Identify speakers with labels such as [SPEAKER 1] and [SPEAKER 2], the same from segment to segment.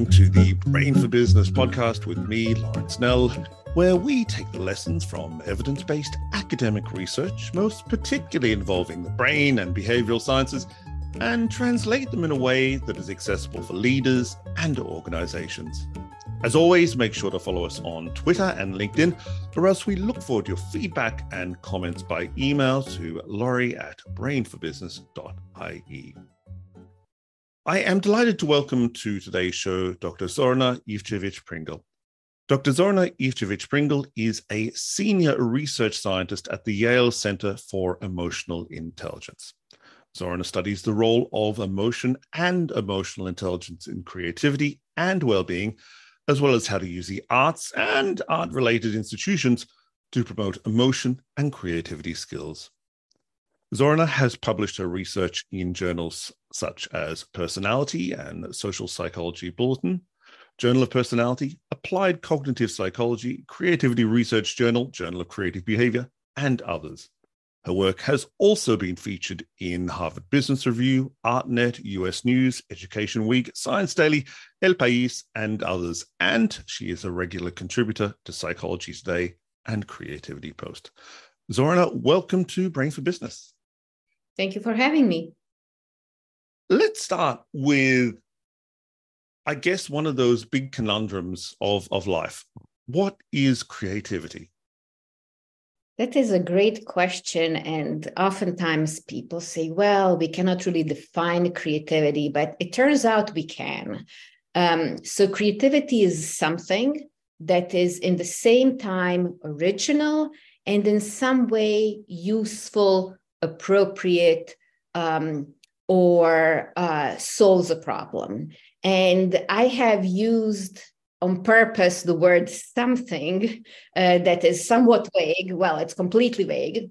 [SPEAKER 1] along to the Brain for Business podcast with me, Lawrence Nell, where we take the lessons from evidence based academic research, most particularly involving the brain and behavioral sciences, and translate them in a way that is accessible for leaders and organizations. As always, make sure to follow us on Twitter and LinkedIn, or else we look forward to your feedback and comments by email to laurie at brainforbusiness.ie. I am delighted to welcome to today's show Dr. Zorana Ivčević Pringle. Dr. Zorana Ivčević Pringle is a senior research scientist at the Yale Center for Emotional Intelligence. Zorana studies the role of emotion and emotional intelligence in creativity and well being, as well as how to use the arts and art related institutions to promote emotion and creativity skills. Zorana has published her research in journals such as Personality and Social Psychology Bulletin, Journal of Personality, Applied Cognitive Psychology, Creativity Research Journal, Journal of Creative Behavior, and others. Her work has also been featured in Harvard Business Review, ArtNet, US News, Education Week, Science Daily, El País, and others. And she is a regular contributor to Psychology Today and Creativity Post. Zorana, welcome to Brain for Business.
[SPEAKER 2] Thank you for having me.
[SPEAKER 1] Let's start with, I guess, one of those big conundrums of, of life. What is creativity?
[SPEAKER 2] That is a great question. And oftentimes people say, well, we cannot really define creativity, but it turns out we can. Um, so, creativity is something that is in the same time original and in some way useful appropriate um, or uh, solves a problem. And I have used on purpose the word something uh, that is somewhat vague. Well, it's completely vague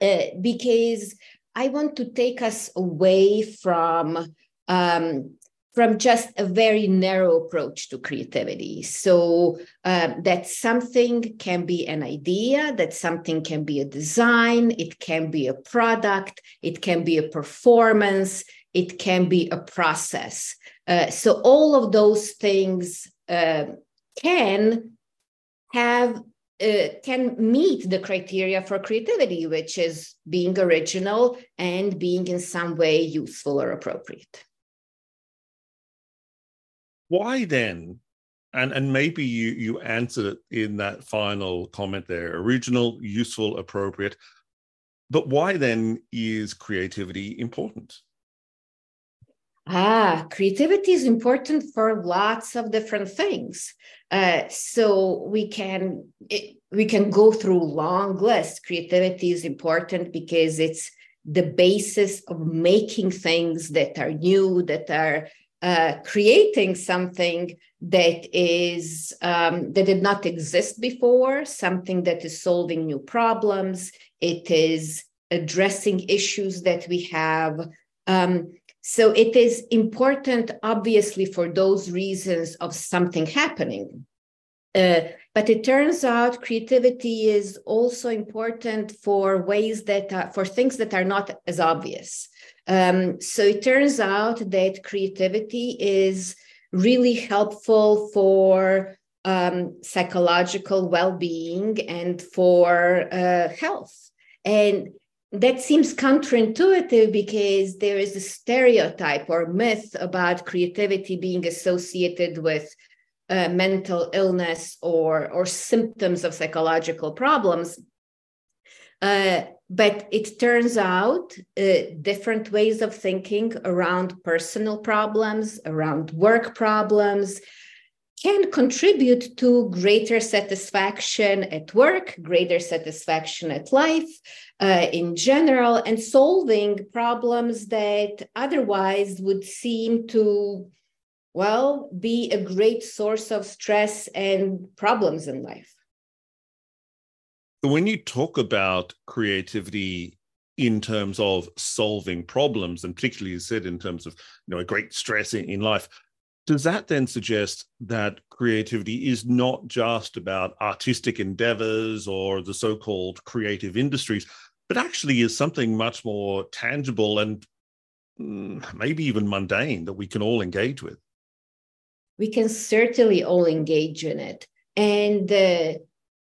[SPEAKER 2] uh, because I want to take us away from um, from just a very narrow approach to creativity. So uh, that something can be an idea, that something can be a design, it can be a product, it can be a performance, it can be a process. Uh, so all of those things uh, can have uh, can meet the criteria for creativity, which is being original and being in some way useful or appropriate
[SPEAKER 1] why then? And and maybe you you answered it in that final comment there original useful appropriate. But why then is creativity important?
[SPEAKER 2] Ah creativity is important for lots of different things. Uh, so we can it, we can go through long lists. Creativity is important because it's the basis of making things that are new that are uh, creating something that is um, that did not exist before, something that is solving new problems. It is addressing issues that we have. Um, so it is important, obviously, for those reasons of something happening. Uh, but it turns out creativity is also important for ways that are, for things that are not as obvious. Um, so it turns out that creativity is really helpful for um, psychological well-being and for uh, health. And that seems counterintuitive because there is a stereotype or myth about creativity being associated with uh, mental illness or or symptoms of psychological problems. Uh, but it turns out uh, different ways of thinking around personal problems, around work problems, can contribute to greater satisfaction at work, greater satisfaction at life uh, in general, and solving problems that otherwise would seem to, well, be a great source of stress and problems in life
[SPEAKER 1] when you talk about creativity in terms of solving problems, and particularly you said in terms of you know a great stress in, in life, does that then suggest that creativity is not just about artistic endeavors or the so-called creative industries, but actually is something much more tangible and mm, maybe even mundane that we can all engage with?
[SPEAKER 2] We can certainly all engage in it. And uh,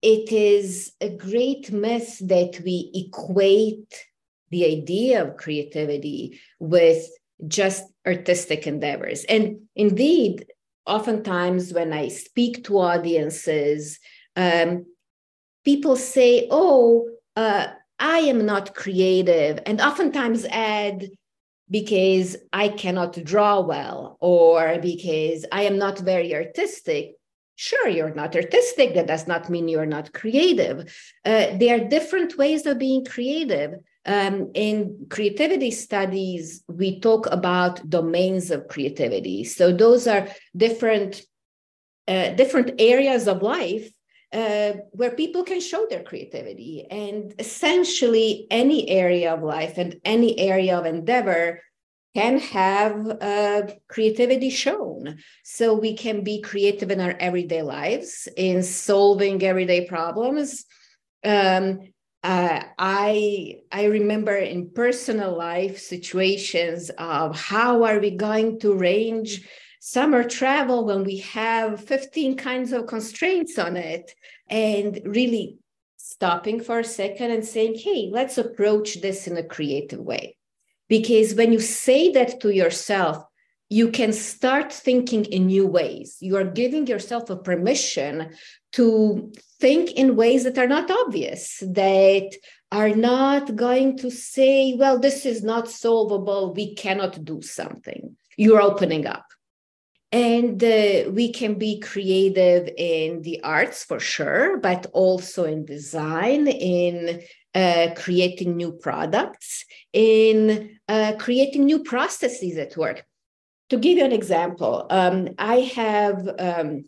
[SPEAKER 2] it is a great myth that we equate the idea of creativity with just artistic endeavors. And indeed, oftentimes when I speak to audiences, um, people say, Oh, uh, I am not creative, and oftentimes add, because I cannot draw well, or because I am not very artistic. Sure, you're not artistic. That does not mean you're not creative. Uh, there are different ways of being creative. Um, in creativity studies, we talk about domains of creativity. So those are different, uh, different areas of life uh, where people can show their creativity. And essentially, any area of life and any area of endeavor can have uh, creativity shown. So we can be creative in our everyday lives, in solving everyday problems. Um, uh, I I remember in personal life situations of how are we going to arrange summer travel when we have 15 kinds of constraints on it and really stopping for a second and saying hey let's approach this in a creative way because when you say that to yourself you can start thinking in new ways you are giving yourself a permission to think in ways that are not obvious, that are not going to say, well, this is not solvable, we cannot do something. You're opening up. And uh, we can be creative in the arts for sure, but also in design, in uh, creating new products, in uh, creating new processes at work. To give you an example, um, I have um,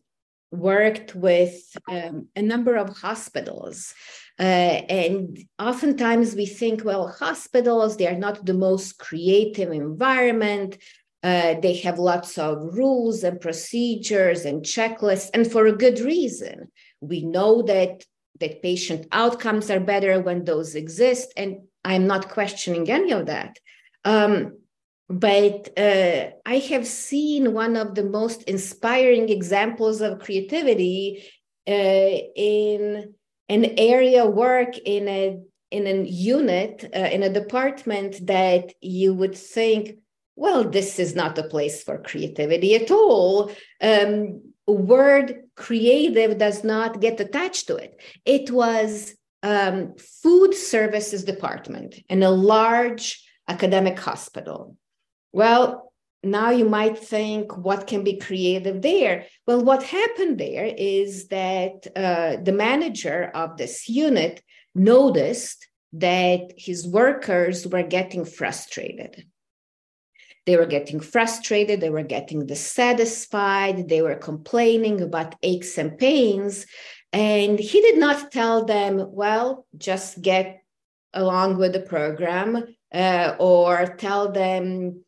[SPEAKER 2] worked with um, a number of hospitals. Uh, and oftentimes we think, well, hospitals, they are not the most creative environment. Uh, they have lots of rules and procedures and checklists, and for a good reason. We know that, that patient outcomes are better when those exist, and I'm not questioning any of that. Um, but uh, I have seen one of the most inspiring examples of creativity uh, in an area work in a in a unit uh, in a department that you would think, well, this is not a place for creativity at all. Um, word creative does not get attached to it. It was um, food services department in a large academic hospital well, now you might think, what can be creative there? Well, what happened there is that uh, the manager of this unit noticed that his workers were getting frustrated. They were getting frustrated, they were getting dissatisfied, they were complaining about aches and pains. And he did not tell them, well, just get along with the program uh, or tell them,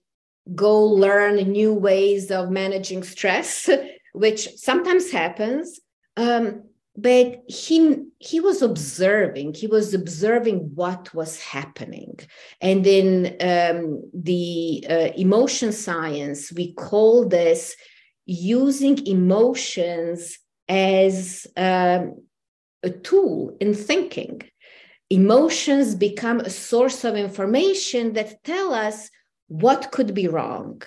[SPEAKER 2] go learn new ways of managing stress, which sometimes happens. Um, but he he was observing he was observing what was happening. And in um, the uh, emotion science we call this using emotions as um, a tool in thinking. Emotions become a source of information that tell us what could be wrong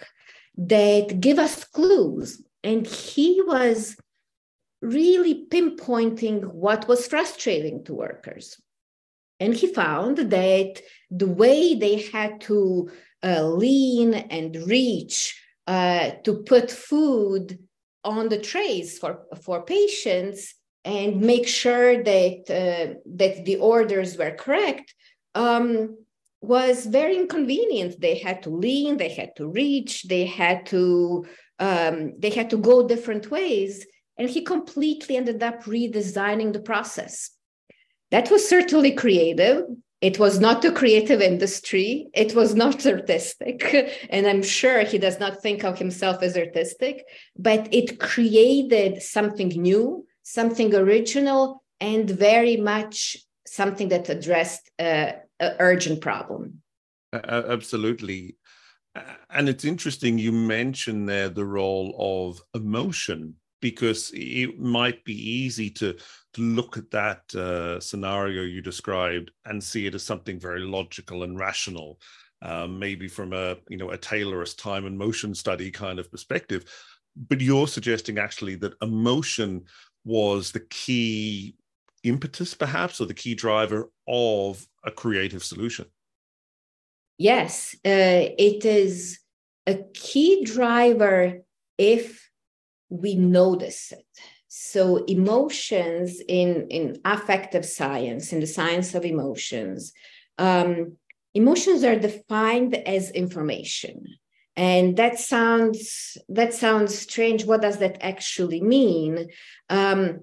[SPEAKER 2] that give us clues. And he was really pinpointing what was frustrating to workers and he found that the way they had to uh, lean and reach uh, to put food on the trays for, for patients and make sure that uh, that the orders were correct um, was very inconvenient. They had to lean, they had to reach, they had to um, they had to go different ways, and he completely ended up redesigning the process. That was certainly creative. It was not a creative industry. It was not artistic. And I'm sure he does not think of himself as artistic, but it created something new, something original, and very much something that addressed uh, urgent problem.
[SPEAKER 1] Uh, absolutely. And it's interesting you mentioned there the role of emotion because it might be easy to to look at that uh, scenario you described and see it as something very logical and rational, um, maybe from a you know a Taylorist time and motion study kind of perspective. But you're suggesting actually that emotion was the key impetus, perhaps, or the key driver of a creative solution.
[SPEAKER 2] Yes, uh, it is a key driver if we notice it. So emotions in, in affective science, in the science of emotions, um, emotions are defined as information. And that sounds that sounds strange. What does that actually mean? Um,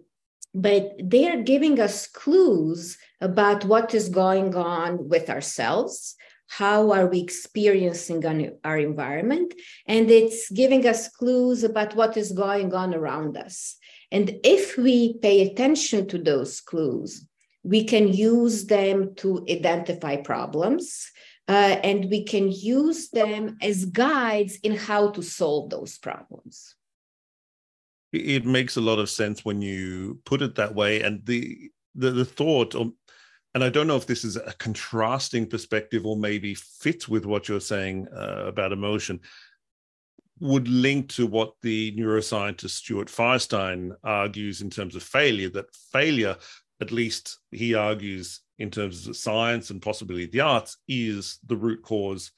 [SPEAKER 2] but they are giving us clues about what is going on with ourselves how are we experiencing our environment? And it's giving us clues about what is going on around us. And if we pay attention to those clues we can use them to identify problems uh, and we can use them as guides in how to solve those problems.
[SPEAKER 1] It makes a lot of sense when you put it that way. And the the, the thought or and I don't know if this is a contrasting perspective or maybe fits with what you're saying uh, about emotion, would link to what the neuroscientist Stuart Firestein argues in terms of failure, that failure, at least he argues in terms of science and possibly the arts, is the root cause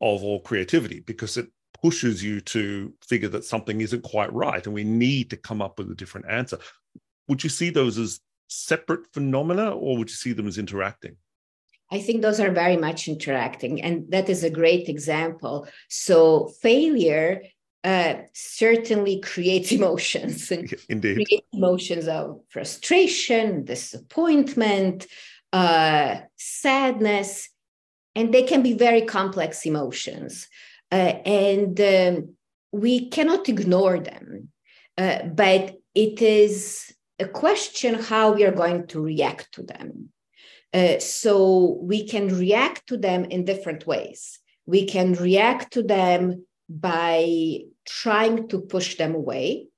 [SPEAKER 1] of all creativity because it pushes you to figure that something isn't quite right and we need to come up with a different answer. Would you see those as separate phenomena or would you see them as interacting?
[SPEAKER 2] I think those are very much interacting, and that is a great example. So, failure uh, certainly creates emotions. And
[SPEAKER 1] Indeed.
[SPEAKER 2] Creates emotions of frustration, disappointment, uh, sadness, and they can be very complex emotions. Uh, and um, we cannot ignore them. Uh, but it is question how we are going to react to them. Uh, so we can react to them in different ways. We can react to them by trying to push them away,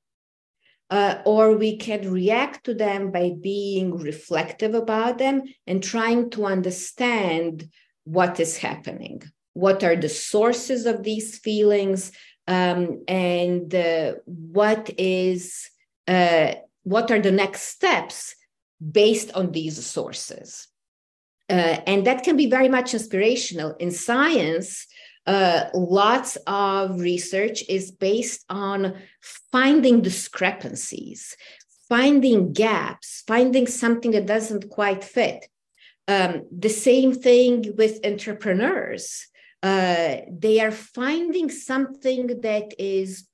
[SPEAKER 2] uh, or we can react to them by being reflective about them and trying to understand what is happening. What are the sources of these feelings, um, and uh, what is uh, what are the next steps based on these sources? Uh, and that can be very much inspirational. In science, uh, lots of research is based on finding discrepancies, finding gaps, finding something that doesn't quite fit. Um, the same thing with entrepreneurs. Uh, they are finding something that is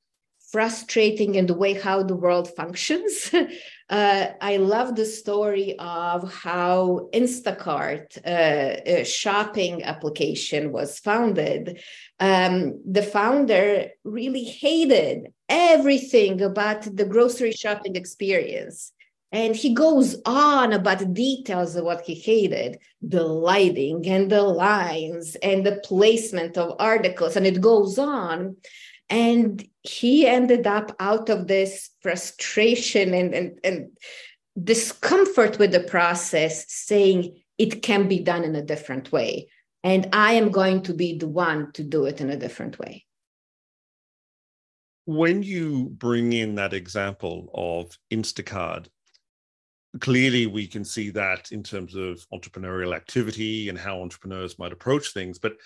[SPEAKER 2] frustrating in the way how the world functions. uh, I love the story of how Instacart, uh, a shopping application, was founded. Um, the founder really hated everything about the grocery shopping experience. And he goes on about details of what he hated the lighting and the lines and the placement of articles, and it goes on. And he ended up out of this frustration and, and, and discomfort with the process, saying it can be done in a different way. And I am going to be the one to do it in a different way.
[SPEAKER 1] When you bring in that example of Instacart clearly we can see that in terms of entrepreneurial activity and how entrepreneurs might approach things. But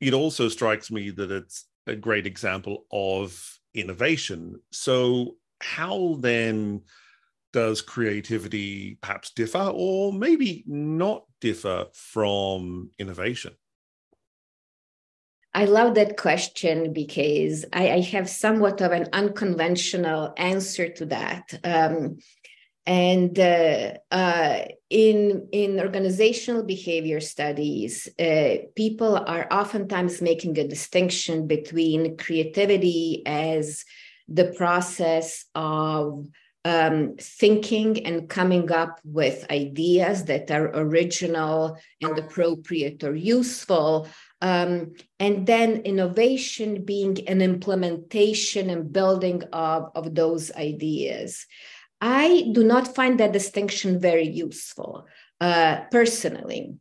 [SPEAKER 1] it also strikes me that it's a great example of innovation. So, how then does creativity perhaps differ or maybe not differ from innovation?
[SPEAKER 2] I love that question because I, I have somewhat of an unconventional answer to that. Um, and uh, uh, in in organizational behavior studies, uh, people are oftentimes making a distinction between creativity as the process of um, thinking and coming up with ideas that are original and appropriate or useful, Um, and then innovation being an implementation and building of, of those ideas. I do not find that distinction very useful uh, personally.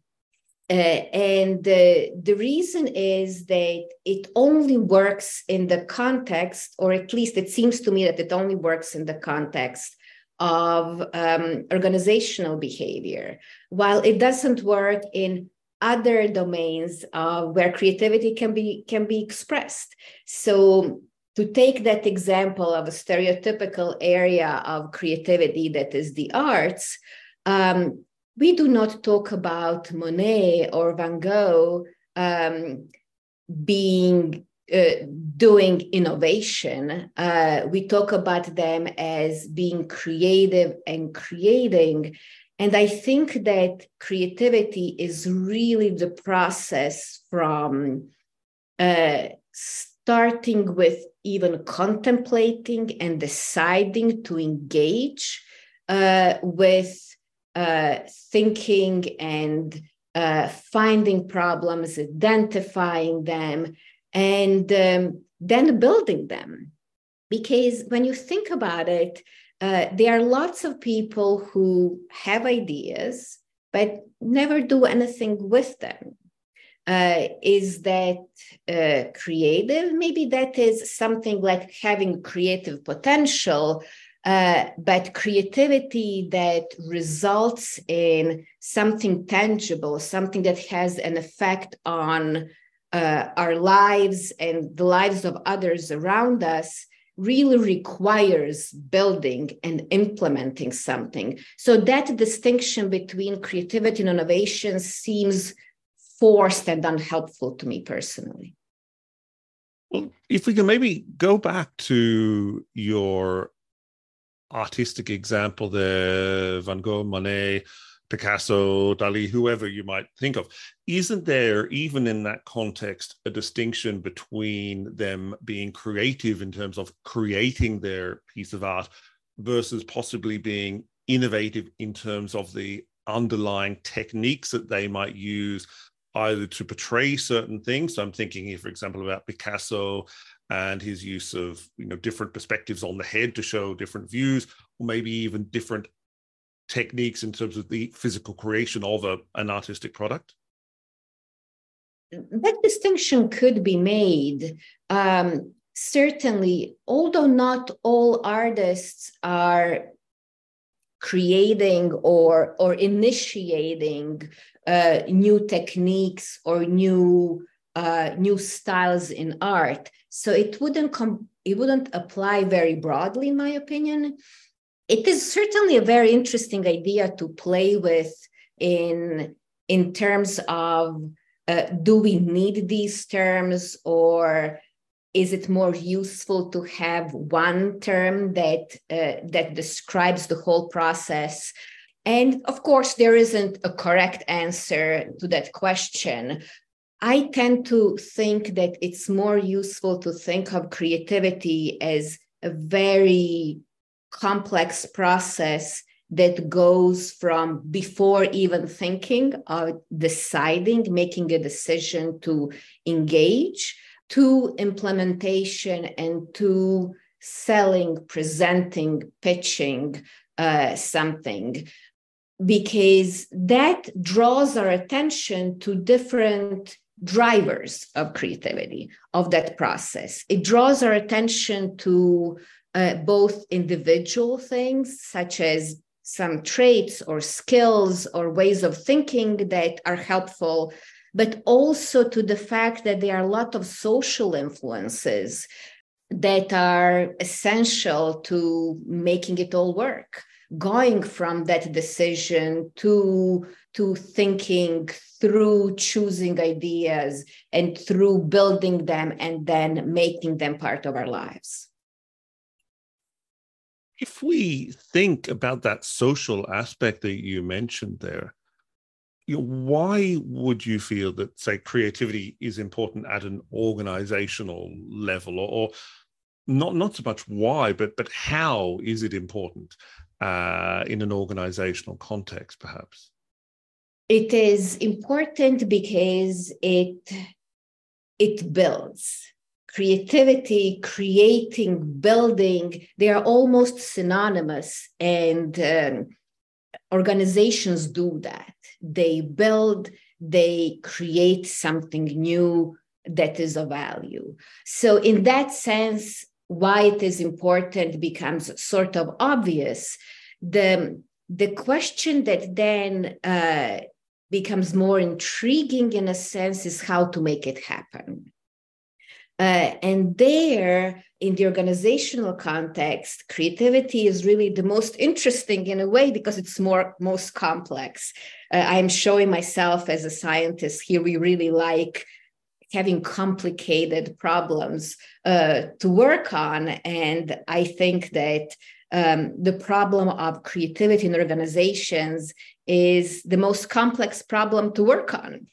[SPEAKER 2] Uh, and the, the reason is that it only works in the context, or at least it seems to me that it only works in the context of um, organizational behavior, while it doesn't work in other domains uh, where creativity can be can be expressed. So to take that example of a stereotypical area of creativity that is the arts, um, we do not talk about Monet or Van Gogh um, being uh, doing innovation. Uh, we talk about them as being creative and creating. And I think that creativity is really the process from uh, starting with even contemplating and deciding to engage uh, with uh, thinking and uh, finding problems, identifying them, and um, then building them. Because when you think about it, uh, there are lots of people who have ideas, but never do anything with them. Uh, is that uh, creative? Maybe that is something like having creative potential, uh, but creativity that results in something tangible, something that has an effect on uh, our lives and the lives of others around us really requires building and implementing something. So that distinction between creativity and innovation seems forced and unhelpful to me personally.
[SPEAKER 1] Well, if we can maybe go back to your artistic example there, Van Gogh, Monet, Picasso, Dali, whoever you might think of. Isn't there, even in that context, a distinction between them being creative in terms of creating their piece of art versus possibly being innovative in terms of the underlying techniques that they might use either to portray certain things. So I'm thinking here, for example, about Picasso and his use of you know different perspectives on the head to show different views, or maybe even different techniques in terms of the physical creation of a, an artistic product?
[SPEAKER 2] That distinction could be made. Um, certainly, although not all artists are creating or or initiating uh, new techniques or new uh, new styles in art. So it wouldn't come. It wouldn't apply very broadly, in my opinion it is certainly a very interesting idea to play with in in terms of uh, do we need these terms or is it more useful to have one term that uh, that describes the whole process and of course there isn't a correct answer to that question i tend to think that it's more useful to think of creativity as a very complex process that goes from before even thinking of deciding, making a decision to engage, to implementation and to selling, presenting, pitching uh, something. Because that draws our attention to different drivers of creativity of that process. It draws our attention to uh, both individual things such as some traits or skills or ways of thinking that are helpful, but also to the fact that there are a lot of social influences that are essential to making it all work going from that decision to to thinking through choosing ideas and through building them and then making them part of our lives.
[SPEAKER 1] If we think about that social aspect that you mentioned there, you know, why would you feel that, say, creativity is important at an organizational level, or, or not not so much why, but but how is it important uh, in an organizational context, perhaps?
[SPEAKER 2] It is important because it it builds. Creativity, creating, building, they are almost synonymous. And um, organizations do that. They build, they create something new that is of value. So, in that sense, why it is important becomes sort of obvious. The, the question that then uh, becomes more intriguing in a sense is how to make it happen. Uh, and there, in the organizational context, creativity is really the most interesting in a way because it's more most complex. Uh, I'm showing myself as a scientist here. We really like having complicated problems uh, to work on, and I think that um, the problem of creativity in organizations is the most complex problem to work on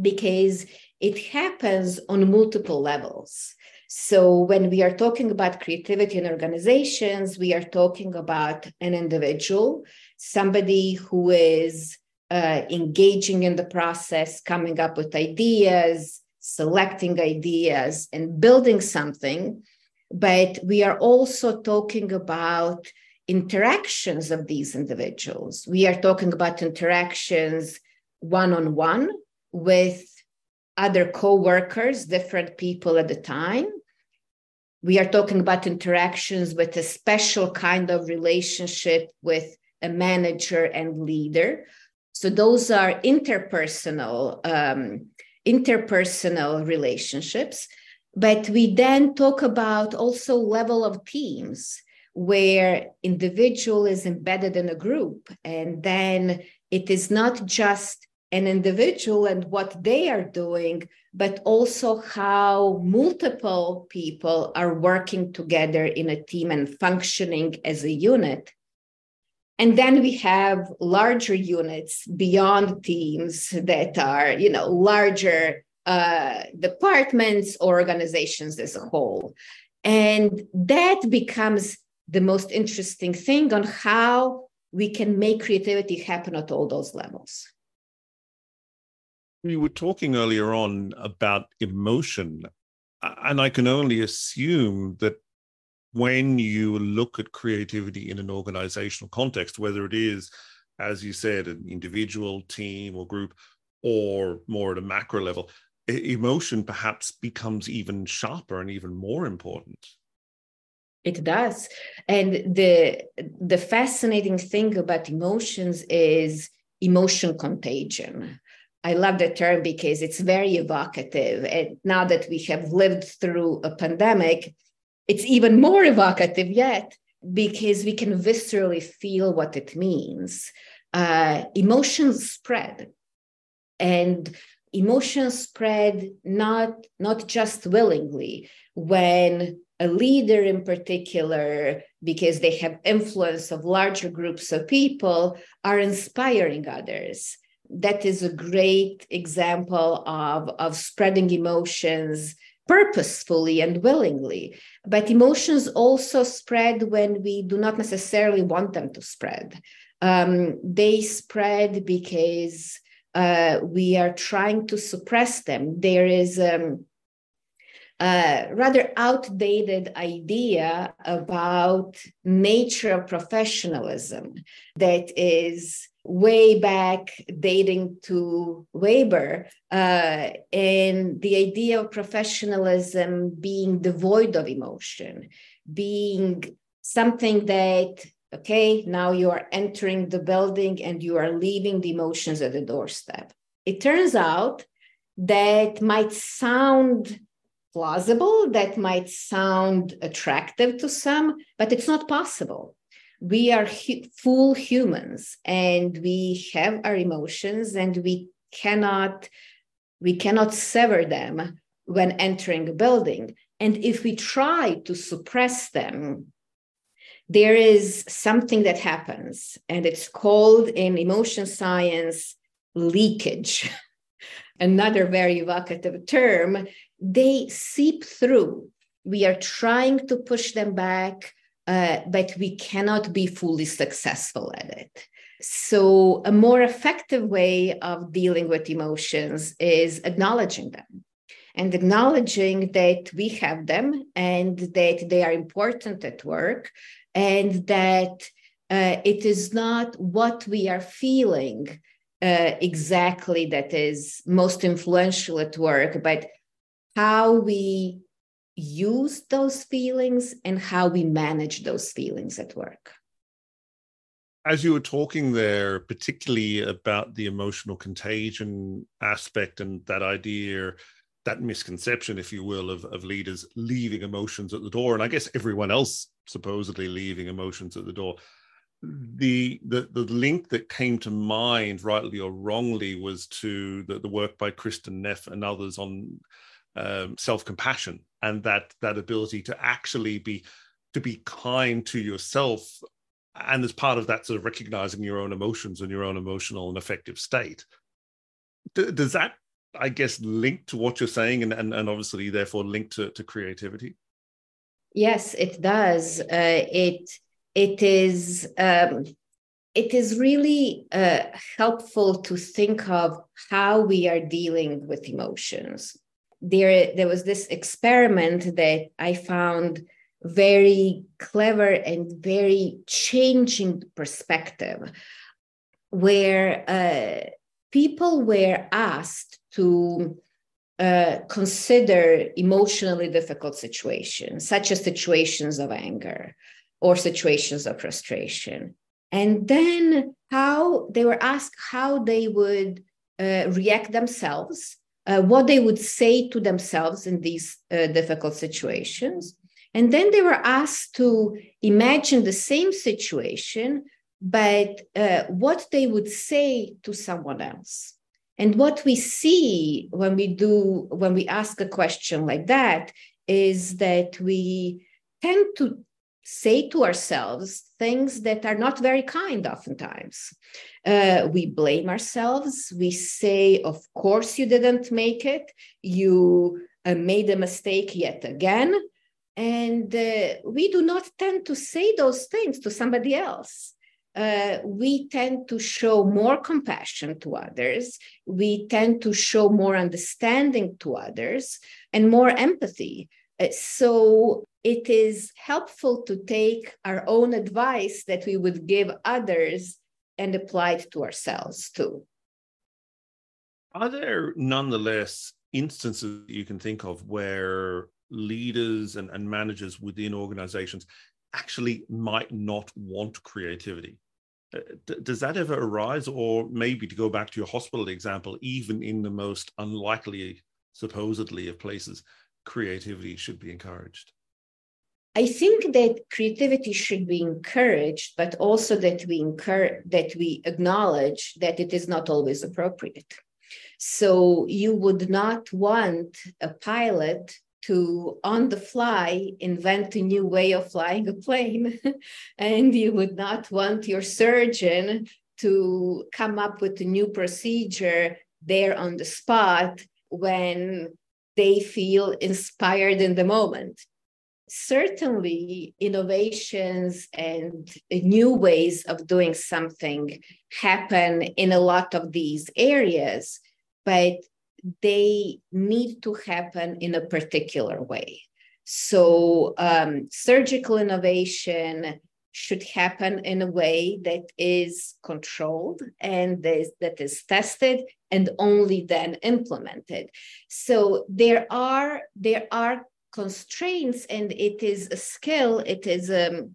[SPEAKER 2] because it happens on multiple levels. So, when we are talking about creativity in organizations, we are talking about an individual, somebody who is uh, engaging in the process, coming up with ideas, selecting ideas, and building something but we are also talking about interactions of these individuals. We are talking about interactions one on one with other co workers, different people at the time. We are talking about interactions with a special kind of relationship with a manager and leader. So those are interpersonal um, interpersonal relationships. But we then talk about also level of teams where individual is embedded in a group and then it is not just an individual and what they are doing but also how multiple people are working together in a team and functioning as a unit and then we have larger units beyond teams that are you know larger uh, departments or organizations as a whole. And that becomes the most interesting thing on how we can make creativity happen at all those levels.
[SPEAKER 1] You were talking earlier on about emotion, and I can only assume that when you look at creativity in an organizational context, whether it is, as you said, an individual, team, or group, or more at a macro level, emotion perhaps becomes even sharper and even more important.
[SPEAKER 2] It does. And the the fascinating thing about emotions is emotion contagion. I love that term because it's very evocative. And now that we have lived through a pandemic it's even more evocative yet because we can viscerally feel what it means. Uh, emotions spread. And emotions spread not not just willingly. When a leader in particular because they have influence of larger groups of people are inspiring others. That is a great example of, of spreading emotions purposefully and willingly but emotions also spread when we do not necessarily want them to spread um, they spread because uh, we are trying to suppress them. There is um, a rather outdated idea about nature of professionalism that is way back dating to Weber, uh, and the idea of professionalism being devoid of emotion, being something that Okay, now you are entering the building and you are leaving the emotions at the doorstep. It turns out that might sound plausible, that might sound attractive to some, but it's not possible. We are full humans and we have our emotions and we cannot we cannot sever them when entering a building. And if we try to suppress them there is something that happens, and it's called in emotion science leakage, another very evocative term. They seep through. We are trying to push them back, uh, but we cannot be fully successful at it. So, a more effective way of dealing with emotions is acknowledging them and acknowledging that we have them and that they are important at work and that uh, it is not what we are feeling uh, exactly that is most influential at work, but how we use those feelings and how we manage those feelings at work.
[SPEAKER 1] As you were talking there, particularly about the emotional contagion aspect and that idea, that misconception, if you will, of, of leaders leaving emotions at the door, and I guess everyone else supposedly leaving emotions at the door. The, the the link that came to mind, rightly or wrongly, was to the, the work by Kristin Neff and others on um, self-compassion and that that ability to actually be to be kind to yourself and as part of that sort of recognizing your own emotions and your own emotional and affective state. D- does that i guess link to what you're saying and, and, and obviously therefore link to, to creativity?
[SPEAKER 2] Yes it does. Uh, it it is um, it is really uh, helpful to think of how we are dealing with emotions there there was this experiment that I found very clever and very changing perspective where uh, people were asked to uh, consider emotionally difficult situations, such as situations of anger or situations of frustration. And then how they were asked how they would uh, react themselves uh, what they would say to themselves in these uh, difficult situations. And then they were asked to imagine the same situation, but uh, what they would say to someone else. And what we see when we do, when we ask a question like that, is that we tend to say to ourselves things that are not very kind oftentimes. Uh, we blame ourselves. We say, Of course, you didn't make it. You uh, made a mistake yet again. And uh, we do not tend to say those things to somebody else. Uh, we tend to show more compassion to others. We tend to show more understanding to others and more empathy. Uh, so it is helpful to take our own advice that we would give others and apply it to ourselves too.
[SPEAKER 1] Are there nonetheless instances you can think of where leaders and, and managers within organizations actually might not want creativity? Uh, does that ever arise? Or maybe to go back to your hospital example, even in the most unlikely, supposedly, of places, creativity should be encouraged?
[SPEAKER 2] I think that creativity should be encouraged, but also that we encourage that we acknowledge that it is not always appropriate. So you would not want a pilot to on the fly invent a new way of flying a plane and you would not want your surgeon to come up with a new procedure there on the spot when they feel inspired in the moment certainly innovations and new ways of doing something happen in a lot of these areas, but they need to happen in a particular way. So, um, surgical innovation should happen in a way that is controlled and that is tested and only then implemented. So there are there are constraints and it is a skill it is um,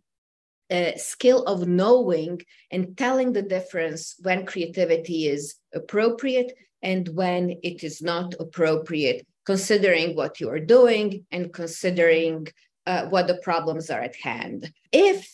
[SPEAKER 2] a skill of knowing and telling the difference when creativity is appropriate and when it is not appropriate considering what you are doing and considering uh, what the problems are at hand if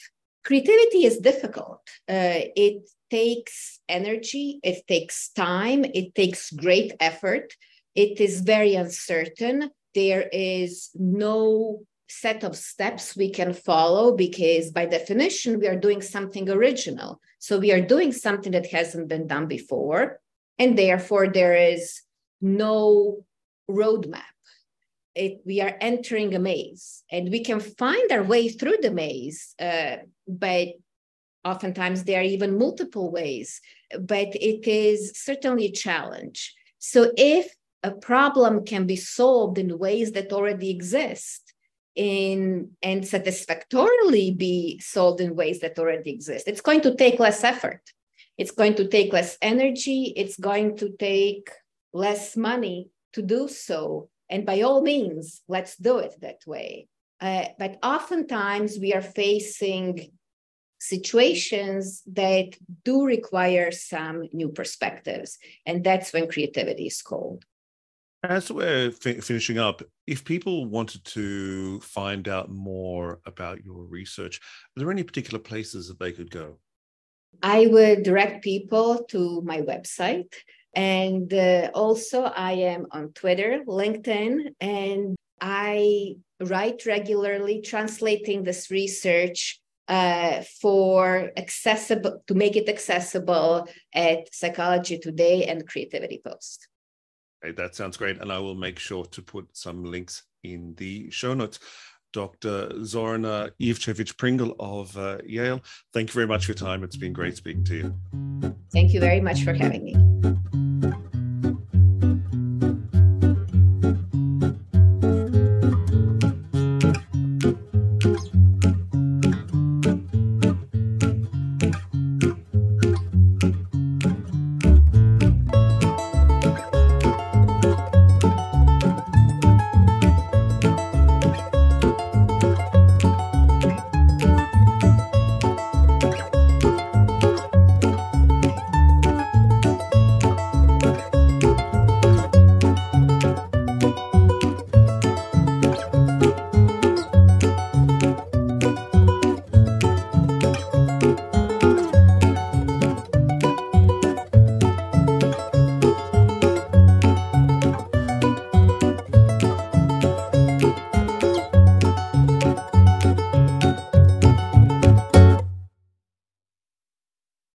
[SPEAKER 2] creativity is difficult. Uh, it takes energy it takes time it takes great effort. It is very uncertain. There is no set of steps we can follow because by definition we are doing something original. So we are doing something that hasn't been done before and therefore there is no roadmap it, we are entering a maze and we can find our way through the maze uh, but oftentimes there are even multiple ways but it is certainly a challenge. So if a problem can be solved in ways that already exist in and satisfactorily be solved in ways that already exist it's going to take less effort. It's going to take less energy. It's going to take less money to do so and by all means let's do it that way uh, but oftentimes we are facing situations that do require some new perspectives. And that's when creativity is called.
[SPEAKER 1] As we're fi- finishing up, if people wanted to find out more about your research, are there any particular places that they could go?
[SPEAKER 2] I would direct people to my website. And uh, also, I am on Twitter, LinkedIn, and I write regularly translating this research uh, for accessible to make it accessible at Psychology Today and Creativity Post.
[SPEAKER 1] Okay, that sounds great, and I will make sure to put some links in the show notes. Dr. Zorana Ivčević Pringle of uh, Yale, thank you very much for your time. It's been great speaking to you.
[SPEAKER 2] Thank you very much for having me.